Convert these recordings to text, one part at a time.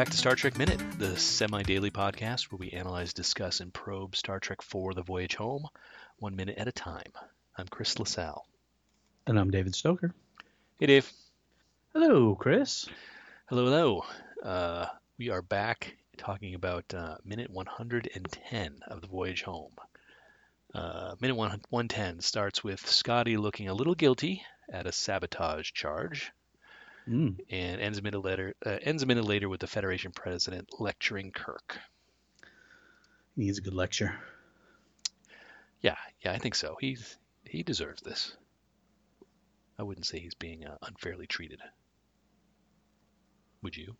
Back to Star Trek Minute, the semi daily podcast where we analyze, discuss, and probe Star Trek for the voyage home, one minute at a time. I'm Chris LaSalle. And I'm David Stoker. Hey, Dave. Hello, Chris. Hello, hello. Uh, we are back talking about uh, minute 110 of the voyage home. Uh, minute 110 starts with Scotty looking a little guilty at a sabotage charge Mm. and ends a minute later uh, ends a minute later with the Federation president lecturing Kirk. He needs a good lecture. Yeah, yeah, I think so. He's he deserves this. I wouldn't say he's being uh, unfairly treated. Would you?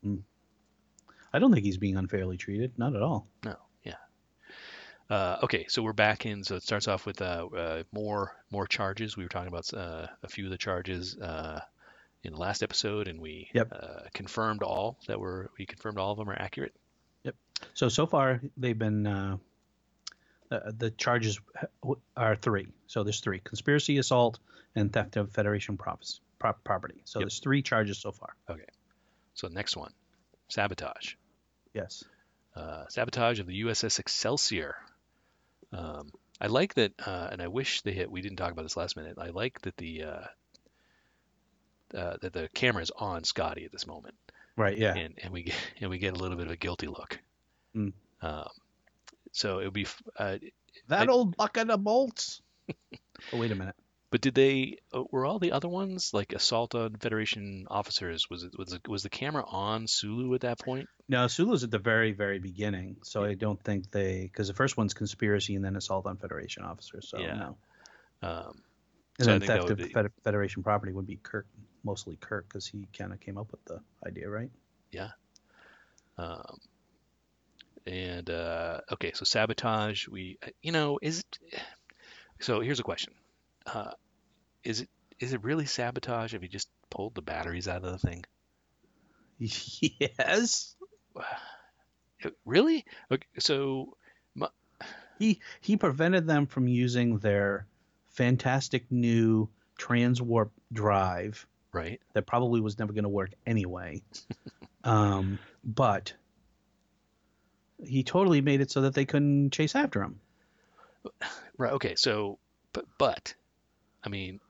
I don't think he's being unfairly treated. Not at all. No. Yeah. Uh, okay, so we're back in. So it starts off with uh, uh, more more charges. We were talking about uh, a few of the charges uh, in the last episode, and we Yep. uh, confirmed all that were we confirmed all of them are accurate. Yep. So so far they've been uh, uh, the charges are three. So there's three: conspiracy, assault, and theft of Federation property. So Yep. there's three charges so far. Okay. So next one, sabotage. Yes. uh, sabotage of the USS Excelsior. Um, I like that, uh, and I wish they hit. We didn't talk about this last minute. I like that the uh, that the camera is on Scotty at this moment, Right. Yeah. and and we get and we get a little bit of a guilty look. Mm. Um, so it would be. Uh, that I- old bucket of bolts. oh wait a minute. but did they? uh, Were all the other ones like assault on Federation officers? Was it was it, was the camera on Sulu at that point? No, Sulu's at the very very beginning. So I don't think they because the first one's conspiracy and then assault on Federation officers. So Yeah. no. Um, And So then think that theft of be- Federation property would be Kirk, mostly Kirk, because he kind of came up with the idea, right? Yeah. Um, and uh, okay, so sabotage. We, you know, is it? So here's a question: uh, Is it is it really sabotage if you just pulled the batteries out of the thing? yes. Really? Okay, so He he prevented them from using their fantastic new transwarp drive right, that probably was never going to work anyway. um, but he totally made it so that they couldn't chase after him. right. Okay, so but but, I mean,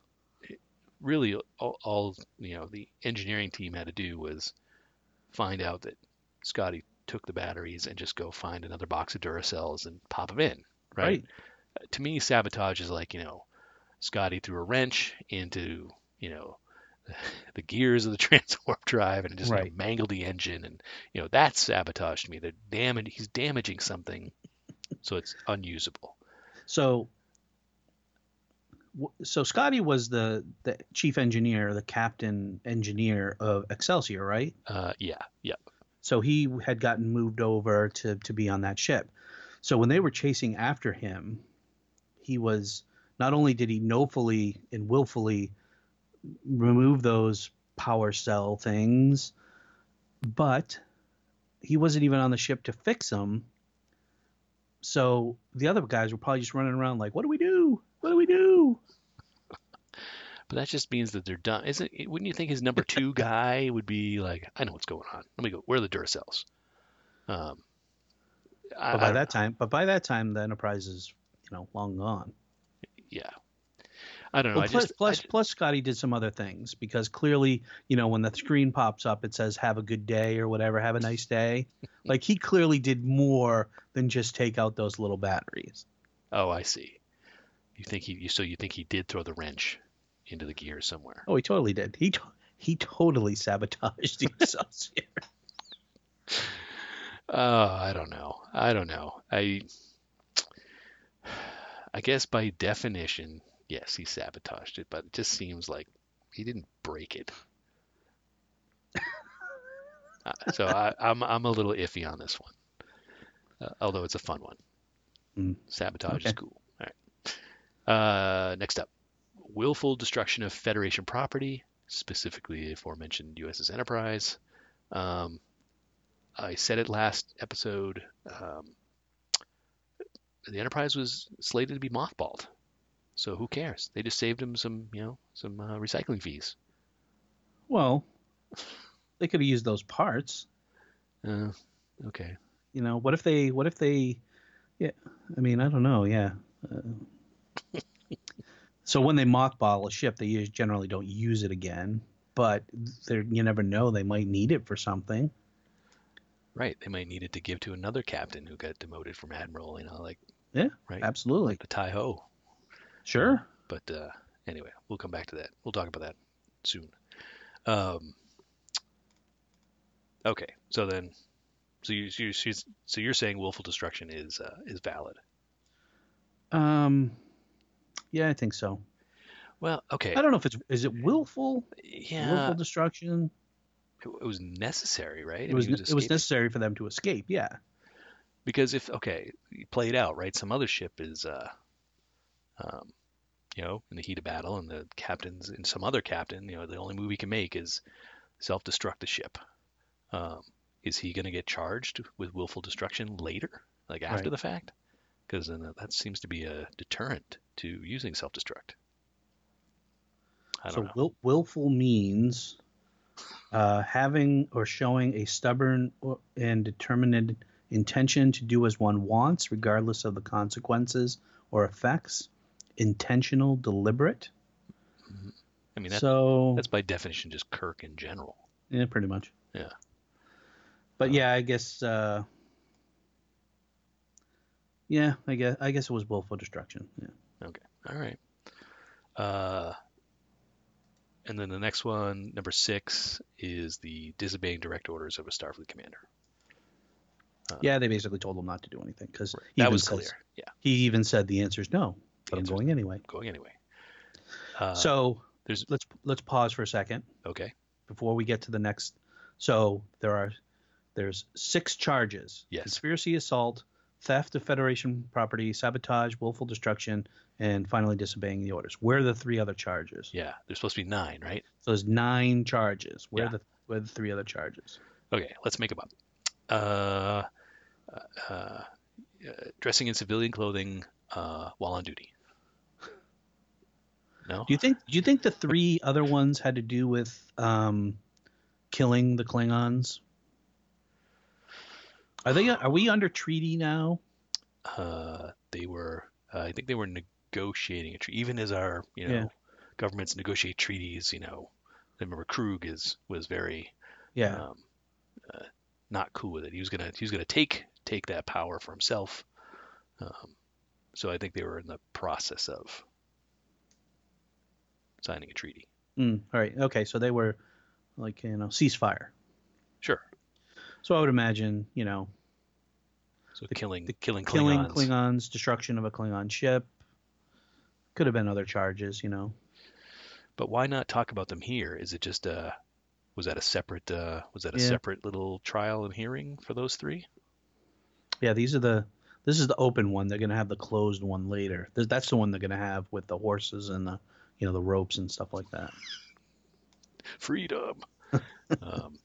really, all, all you know, the engineering team had to do was find out that Scotty took the batteries and just go find another box of Duracells and pop them in. right? to me, sabotage is like, you know, Scotty threw a wrench into, you know, the gears of the transwarp drive and just you know, Right. mangled the engine. And, you know, that's sabotaged me. They're damage, he's damaging something so it's unusable. So, so Scotty was the the chief engineer, the captain engineer of Excelsior, right? Uh, yeah, yeah. So he had gotten moved over to to be on that ship. So when they were chasing after him, he was not only did he knowfully and willfully remove those power cell things, but he wasn't even on the ship to fix them. So the other guys were probably just running around like, "What do we do? What do we do?" But that just means that they're done. Isn't it? Wouldn't you think his number two guy would be like, I know what's going on. Let me go. Where are the Duracells? Um, I, But by that time, but by that time, the Enterprise is you know long gone. yeah. I don't know. Well, I plus, just, plus, ju- plus, Scotty did some other things because clearly, you know, when the screen pops up, it says "Have a good day" or whatever. Have a nice day. like he clearly did more than just take out those little batteries. oh, I see. You think he? You, so you think he did throw the wrench into the gear somewhere? Oh, he totally did. He to- he totally sabotaged himself. Here. Oh, I don't know. I don't know. I I guess by definition, yes, he sabotaged it, but it just seems like he didn't break it. Uh, so I, I'm I'm a little iffy on this one, uh, although it's a fun one. Mm. Sabotage is cool. All right. Uh, next up, willful destruction of Federation property, specifically the aforementioned USS Enterprise. Um, I said it last episode. Um, the Enterprise was slated to be mothballed, so who cares? They just saved him some, you know, some uh, recycling fees. Well, they could have used those parts. Uh, okay. You know, what if they? What if they? Yeah, I mean, I don't know. Yeah. Uh, so when they mothball a ship, they generally don't use it again. But you never know. They might need it for something. Right. They might need it to give to another captain who got demoted from admiral. You know, like Yeah, right, absolutely. the Tai Ho. Sure. But uh, anyway, we'll come back to that. We'll talk about that soon. Um, okay, so then, so you, so, you, so you're saying willful destruction is uh, is valid? Um, yeah, I think so. Well, okay, I don't know if it's is it willful, yeah, willful destruction. it, it was necessary, right? It was mean, it was necessary for them to escape. Yeah. because if okay, you play it out, right? Some other ship is, uh, um, you know, in the heat of battle, and the captain's and some other captain, you know, the only move he can make is self-destruct the ship. Um, is he going to get charged with willful destruction later, like after Right. the fact? Because then that- seems to be a deterrent to using self-destruct. I So will, willful means uh, having or showing a stubborn and determined intention to do as one wants, regardless of the consequences or effects. Intentional, deliberate. I mean, that, so that's by definition just Kirk in general. yeah, pretty much. Yeah. But yeah, I guess. Uh, yeah, I guess. I guess it was willful destruction. Yeah. Okay. All right. Uh, and then the next one, number six, is the disobeying direct orders of a Starfleet commander. Yeah, they basically told him not to do anything because That was clear. Yeah, He even said the answer is no, but I'm going anyway. going anyway. Uh, so there's- let's let's pause for a second okay. before we get to the next. So there are there's six charges: Yes. conspiracy, assault, theft of Federation property, sabotage, willful destruction, and finally disobeying the orders. Where are the three other charges? Yeah, there's supposed to be nine, right? So there's nine charges. Where Yeah. are the where are the three other charges? Okay, let's make them up. Uh, uh, uh, dressing in civilian clothing uh, while on duty. No. Do you think do you think the three other ones had to do with um, killing the Klingons? Are they are we under treaty now? uh, they were uh, I think they were negotiating a treaty even as our you know Yeah. governments negotiate treaties you know I remember Kruge is was very Yeah. um, uh, not cool with it he was gonna he was gonna take take that power for himself um, so I think they were in the process of signing a treaty Mm, all right. Okay. So they were like you know ceasefire. sure So I would imagine you know so The- killing the killing killing Klingons Klingons, destruction of a Klingon ship. Could have been other charges, you know. but why not talk about them here is it just uh was that a separate uh, was that a Yeah. separate little trial and hearing for those three Yeah, these are the. This is the open one. They're gonna have the closed one later. That's the one they're gonna have with the horses and the, you know, the ropes and stuff like that. freedom. um,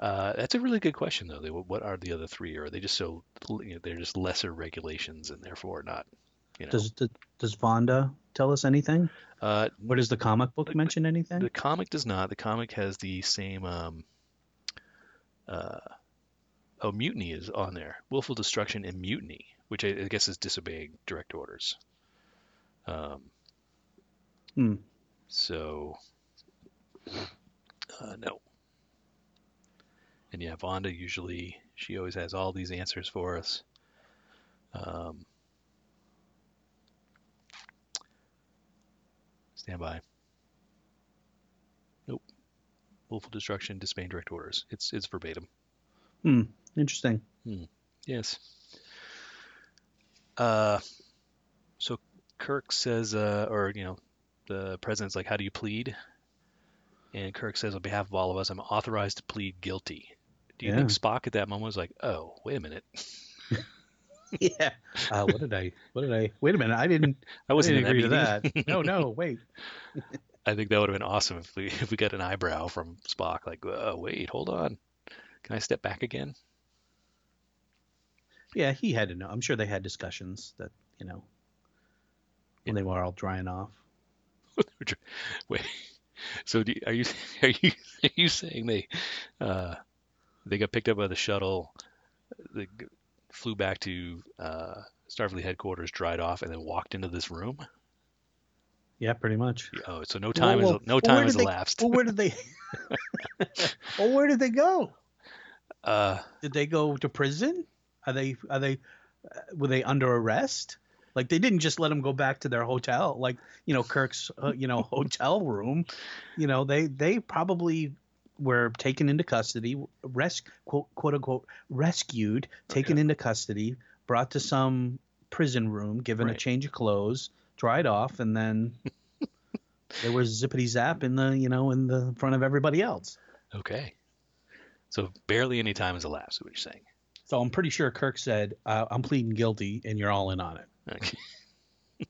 uh, that's a really good question, though. They, what are the other three? Or are they just so you know, they're just lesser regulations and therefore not, you know? Does does, Vonda tell us anything? uh, Or does the comic book The- mention anything? the comic does not. The comic has the same. Um, uh, oh, mutiny is on there. Willful destruction and mutiny, which I, I guess is disobeying direct orders. Um, Hmm. So, uh, no. And yeah, Vonda usually she always has all these answers for us. Um, stand by. Nope. Willful destruction, disobeying direct orders. It's it's verbatim. Hmm. Interesting. Hmm. Yes. Uh, so Kirk says, uh, or you know, the president's like, "How do you plead?" And Kirk says, "On behalf of all of us, I'm authorized to plead guilty." Do you think Spock at that moment was like, "Oh, wait a minute, yeah. Uh, what did I? What did I? Wait a minute. I didn't. I wasn't didn't agree to that. No, no. Wait. I think that would have been awesome if we if we got an eyebrow from Spock, like, oh, wait, hold on, can I step back again? Yeah, he had to know. I'm sure they had discussions that you know when they were all drying off. Wait, so do, are you are you are you saying they uh, they got picked up by the shuttle, they flew back to uh, Starfleet headquarters, dried off, and then walked into this room? Yeah, pretty much. Oh, so no time Well, has no time has they- elapsed. Well, where did they? well, where did they go? Uh, Did they go to prison? Are they? Are they? Uh, were they under arrest? Like they didn't just let them go back to their hotel, like you know Kirk's, uh, you know, hotel room. You know, they they probably were taken into custody, res quote quote unquote rescued, taken Okay. into custody, brought to some prison room, given a change of clothes, dried off, and then they were zippity zap in the you know in the front of everybody else. okay, so barely any time has elapsed. What you're saying? So I'm pretty sure Kirk said, uh, "I'm pleading guilty, and you're all in on it." Okay.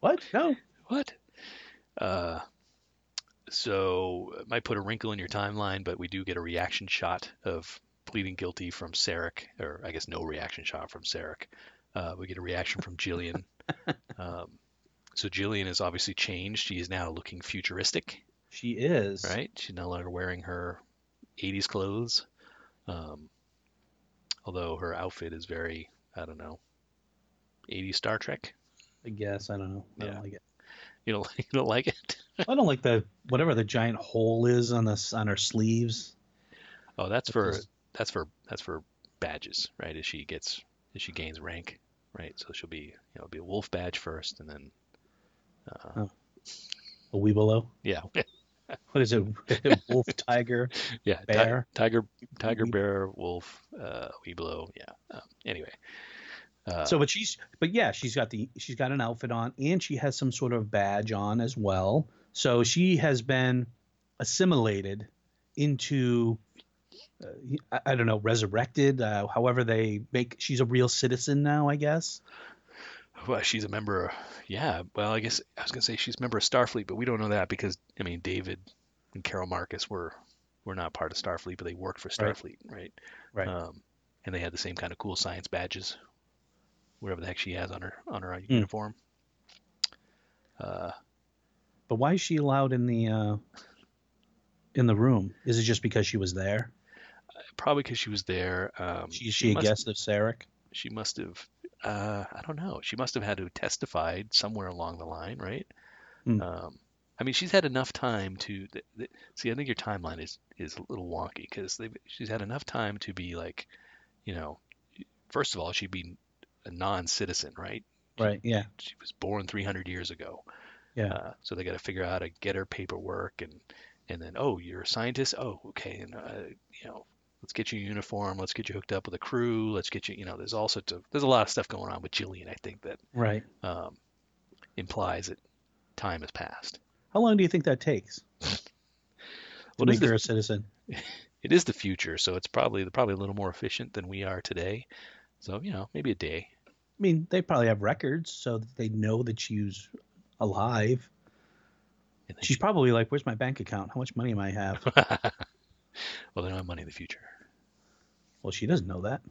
What? No. What? Uh, so it might put a wrinkle in your timeline, but we do get a reaction shot of pleading guilty from Sarek, or I guess no reaction shot from Sarek. Uh, we get a reaction from Gillian. um, so Gillian is obviously changed. She is now looking futuristic, She is. right? She's no longer wearing her 80s clothes. Um, although her outfit is very, I don't know, 80 Star Trek. I guess I don't know. I Yeah. don't like it. You don't, you don't like it? I don't like the whatever the giant hole is on the on her sleeves. Oh, that's for that's for that's for badges, right? As she gets as she gains rank, right? So she'll be you know be a wolf badge first, and then uh, Oh. A Webelo. yeah, What is it? Wolf, tiger, yeah, ti- bear. tiger, tiger, bear, wolf, uh, Webelo, yeah. Um, anyway, uh, So, but she's, but yeah, she's got the, she's got an outfit on, and she has some sort of badge on as well. So she has been assimilated into, uh, I, I don't know, resurrected. Uh, however they make, she's a real citizen now, I guess. Well, she's a member. Of, Yeah, well, I guess I was gonna say she's a member of Starfleet, but we don't know that because I mean David and Carol Marcus were were not part of Starfleet, but they worked for Starfleet, right? Right. Um, and they had the same kind of cool science badges, whatever the heck she has on her on her Hmm. uniform. Uh, But why is she allowed in the, uh, in the room? Is it just because she was there? probably because she was there. Um, She, is she a must, guest of Sarek? She must have. Uh, I don't know. She must have had to have testified somewhere along the line, right? Hmm. Um, I mean, she's had enough time to th- th- see. I think your timeline is is a little wonky because she's had enough time to be like, you know, first of all, she'd be a non-citizen, right? Right. Yeah. She was born 300 years ago. Yeah. Uh, so they got to figure out how to get her paperwork and and then oh you're a scientist oh okay and uh, you know let's get you a uniform let's get you hooked up with a crew let's get you you know there's all sorts of there's a lot of stuff going on with Gillian I think that Right. um, implies that time has passed. How long do you think that takes to Well, this make is her a citizen? It is the future, so it's probably probably a little more efficient than we are today. So you know maybe a day. I mean, they probably have records so that they know that she's alive. And She's probably like, "Where's my bank account? How much money am I have?" well, they don't have money in the future. Well, she doesn't know that.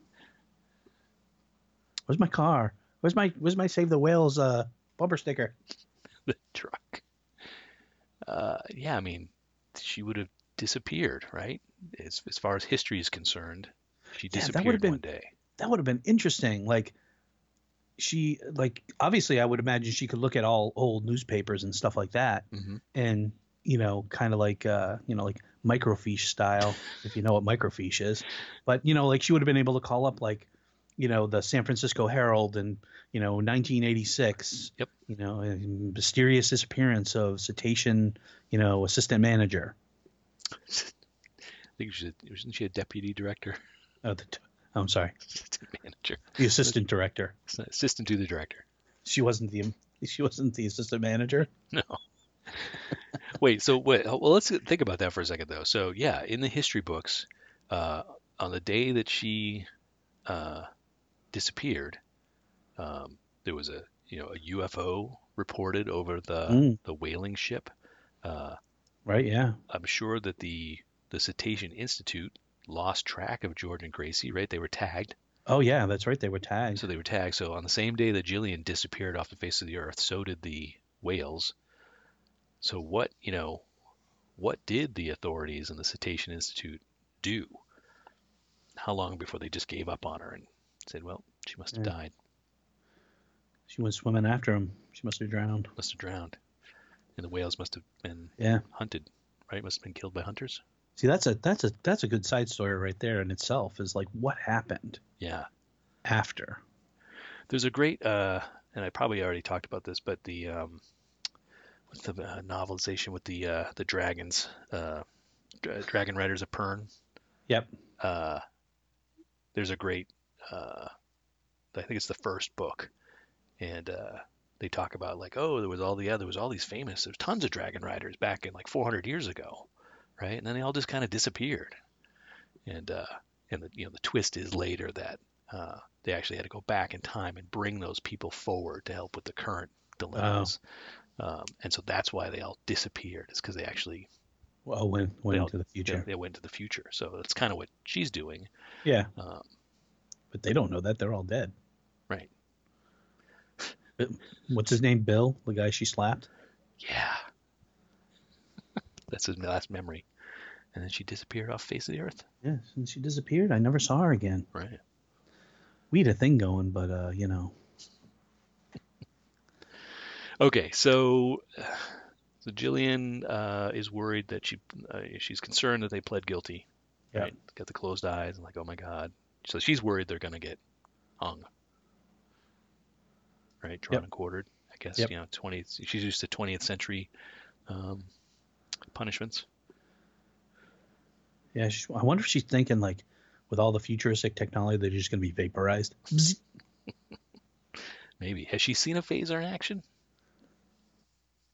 Where's my car? Where's my Where's my Save the Whales uh, bumper sticker? the truck. Uh, yeah, I mean, she would have disappeared, right? As as far as history is concerned, she Yeah, that disappeared would've been- one day. That would have been interesting. Like, she like obviously, I would imagine she could look at all old newspapers and stuff like that, hmm and you know, kind of like uh, you know, like microfiche style, if you know what microfiche is. But you know, like she would have been able to call up like, you know, the San Francisco Herald and you know, 1986. Yep. You know, mysterious disappearance of cetacean, you know, assistant manager. I think she wasn't she a deputy director, Oh, the, I'm sorry, assistant manager, the assistant director. assistant to the director. She wasn't the she wasn't the assistant manager. No. Wait, so wait, well, let's think about that for a second, though. So, yeah, in the history books, uh, on the day that she uh, disappeared. Um, there was a you know a UFO reported over the Mm. the whaling ship. Uh, Right? Yeah. I'm sure that the the Cetacean Institute lost track of Jordan and Gracie. Right, they were tagged. Oh yeah, that's right. They were tagged. So they were tagged. So on the same day that Gillian disappeared off the face of the earth, so did the whales. So what you know, what did the authorities and the Cetacean Institute do? How long before they just gave up on her and said, "Well, she must have Yeah. died, She went swimming after him. She must have drowned. must have drowned, and the whales must have been Yeah. hunted, right? Must have been killed by hunters." See, that's a that's a that's a good side story right there in itself. Is like what happened Yeah. after. There's a great, uh, and I probably already talked about this, but the um, what's the uh, novelization with the uh, the dragons, uh, Dra- Dragon Riders of Pern. Yep. Uh, there's a great, uh, I think it's the first book, and uh, they talk about like, oh, there was all the other, there was all these famous, there's tons of Dragon Riders back in like 400 years ago, right? And then they all just kind of disappeared, and uh, and the you know the twist is later that uh, they actually had to go back in time and bring those people forward to help with the current dilemmas. Um, and so that's why they all disappeared. Is because they actually Well, went went all- into the they, future. they went to the future. So that's kind of what she's doing. Yeah, Um, but they don't know that they're all dead. Right. But what's his name? Bill, the guy she slapped. yeah, that's his last memory. And then she disappeared off face of the earth. Yeah, and she disappeared. I never saw her again. Right. We had a thing going, but uh, you know, Okay, so so Gillian uh, is worried that she uh, she's concerned that they pled guilty. Yeah. Right. Got the closed eyes and like, oh my god. So she's worried they're gonna get hung. Right, drawn Yep. and quartered. I guess Yep. you know, twenty. She's used to twentieth century um, punishments. yeah. She, I wonder if she's thinking like, with all the futuristic technology, they're just gonna be vaporized. Maybe has she seen a phaser in action?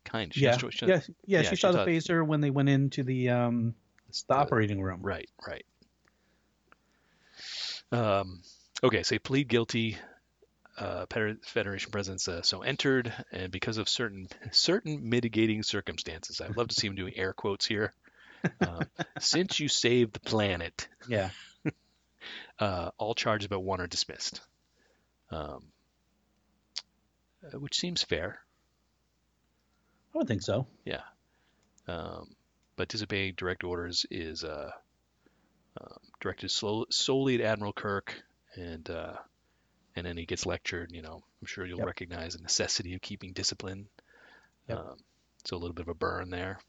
Kind. She Yeah, she- she- yeah, yeah. yeah, She she saw the phaser when they went into the um the operating room. Right, right. Um, okay, so he plead guilty. Uh, Federation presidents uh, so entered, and because of certain certain mitigating circumstances, I'd love to see him doing air quotes here. Um, since you saved the planet, Yeah. uh, all charges but one are dismissed, um, uh, which seems fair. I would think so. Yeah. Um, but disobeying direct orders is uh, um, directed slo- solely at Admiral Kirk, and uh, and then he gets lectured. You know, I'm sure you'll Yep. recognize the necessity of keeping discipline. Yep. Um, so a little bit of a burn there.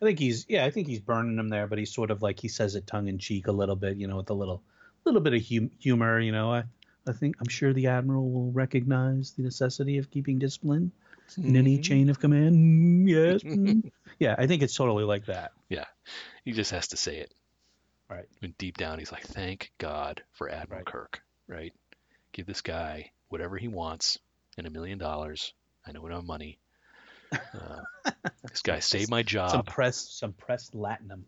I think he's yeah, I think he's burning them there, but he's sort of like he says it tongue in cheek a little bit, you know, with a little little bit of hum- humor, you know. I I think I'm sure the admiral will recognize the necessity of keeping discipline in any Mhm. chain of command. Mm, yes. mm. yeah, I think it's totally like that. Yeah, he just has to say it. Right. And deep down, he's like, "Thank God for Admiral Right. Kirk." Right. Give this guy whatever he wants and a million dollars. I know we don't have money. Uh, this guy saved my job. Some press some pressed latinum.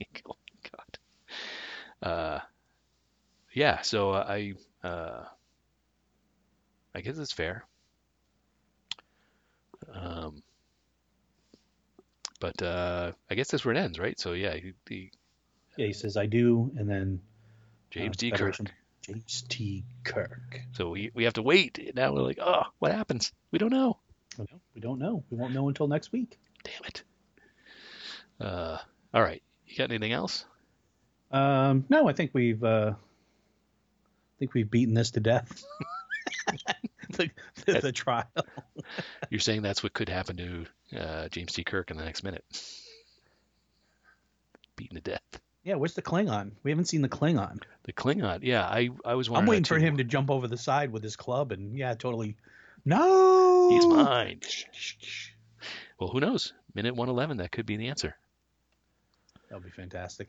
oh God. Uh, yeah. So uh, I, uh, I guess it's fair. Um, but uh, I guess that's where it ends, right? So yeah, he, the Yeah, he says I do and then James uh, D. Kirk. James T. Kirk. So we we have to wait. Now we're like, oh, what happens? We don't know. We don't know. We won't know until next week. Damn it. Uh, all right. You got anything else? Um, no, I think we've uh, I think we've beaten this to death. the, the, the trial. You're saying that's what could happen to uh, James T. Kirk in the next minute. Beaten to death. Yeah, where's the Klingon? We haven't seen the Klingon. The Klingon. Yeah, I I was I'm waiting for him to jump over the side with his club and yeah, totally. No. He's mine. Well, who knows? Minute 111. That could be the answer. That'll be fantastic.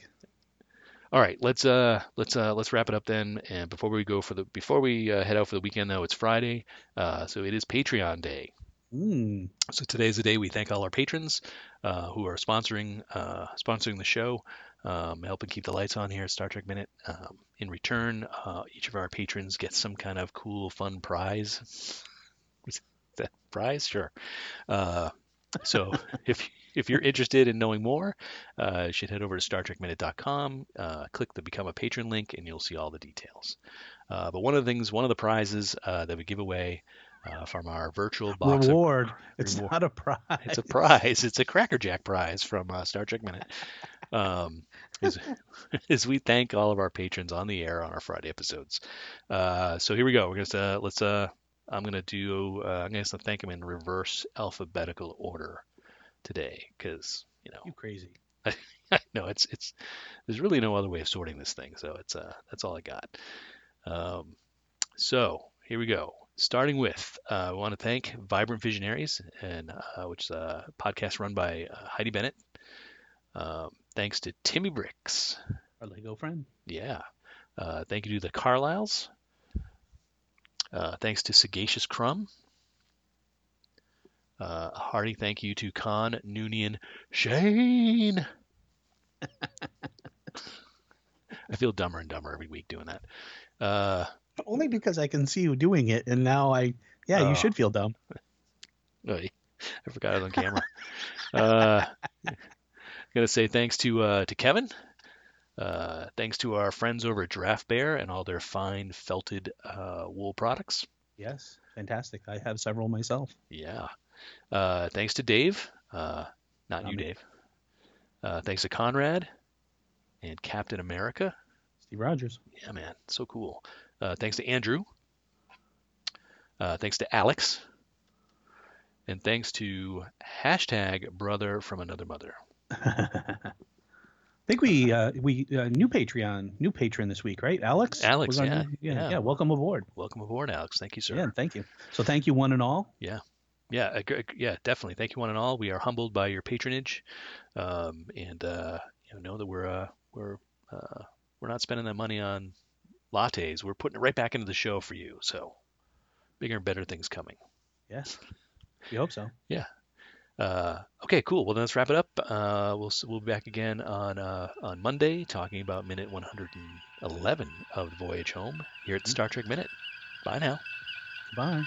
All right, let's uh let's uh let's wrap it up then. And before we go for the before we uh, head out for the weekend, though, it's Friday, uh, so it is Patreon Day. Mm. So today's the day we thank all our patrons uh, who are sponsoring uh, sponsoring the show. um, helping keep the lights on here at Star Trek Minute. Um, in return, uh, each of our patrons gets some kind of cool, fun prize. Is that prize? Sure. Uh, so if if you're interested in knowing more, uh, you should head over to StarTrekMinute.com, uh, click the Become a Patron link, and you'll see all the details. But one of the things, one of the prizes that we give away uh, from our virtual box of- Reward. It's reward. not a prize. it's a prize. It's a Cracker Jack prize from uh, Star Trek Minute. Um, is, is we thank all of our patrons on the air on our Friday episodes. Uh, so here we go. We're gonna uh, let's. Uh, I'm gonna do. Uh, I'm gonna thank them in reverse alphabetical order today because you know You crazy. no, it's it's there's really no other way of sorting this thing, so it's uh that's all I got. Um, so here we go. Starting with, uh, I want to thank Vibrant Visionaries, and uh, which is a podcast run by uh, Heidi Bennett. Um, thanks to Timmy Bricks. Our Lego friend. Yeah. Uh, thank you to the Carlyles. Uh, thanks to Sagacious Crumb. Uh, a hearty thank you to Con Noonian Shane. I feel dumber and dumber every week doing that. Uh, Only because I can see you doing it, and now I. Yeah, Oh. you should feel dumb. I forgot I was on camera. uh, gonna say thanks to uh, to Kevin. Uh, thanks to our friends over at Draft Bear and all their fine felted uh, wool products. Yes, fantastic. I have several myself. Yeah. Uh, thanks to Dave. Uh, not you. Dave. Uh, thanks to Conrad and Captain America. Steve Rogers. Yeah, man, so cool. Uh, thanks to Andrew. Uh, thanks to Alex. And thanks to hashtag brother from another mother. I think we uh, we uh, new Patreon, new patron this week, right? Alex. Alex, yeah, new- yeah, yeah. yeah. Welcome aboard. Welcome aboard, Alex. Thank you, sir. Yeah, thank you. So thank you one and all. Yeah, yeah, yeah, definitely. Thank you, one and all. We are humbled by your patronage, um, and uh, you know, know that we're uh, we're uh, we're not spending that money on lattes. We're putting it right back into the show for you. So, bigger and better things coming. Yes, we hope so. Yeah. Uh, okay, cool. Well, then let's wrap it up. Uh, we'll we'll be back again on uh, on Monday talking about minute 111 of the voyage home here at Star Trek Minute. Bye now. Goodbye.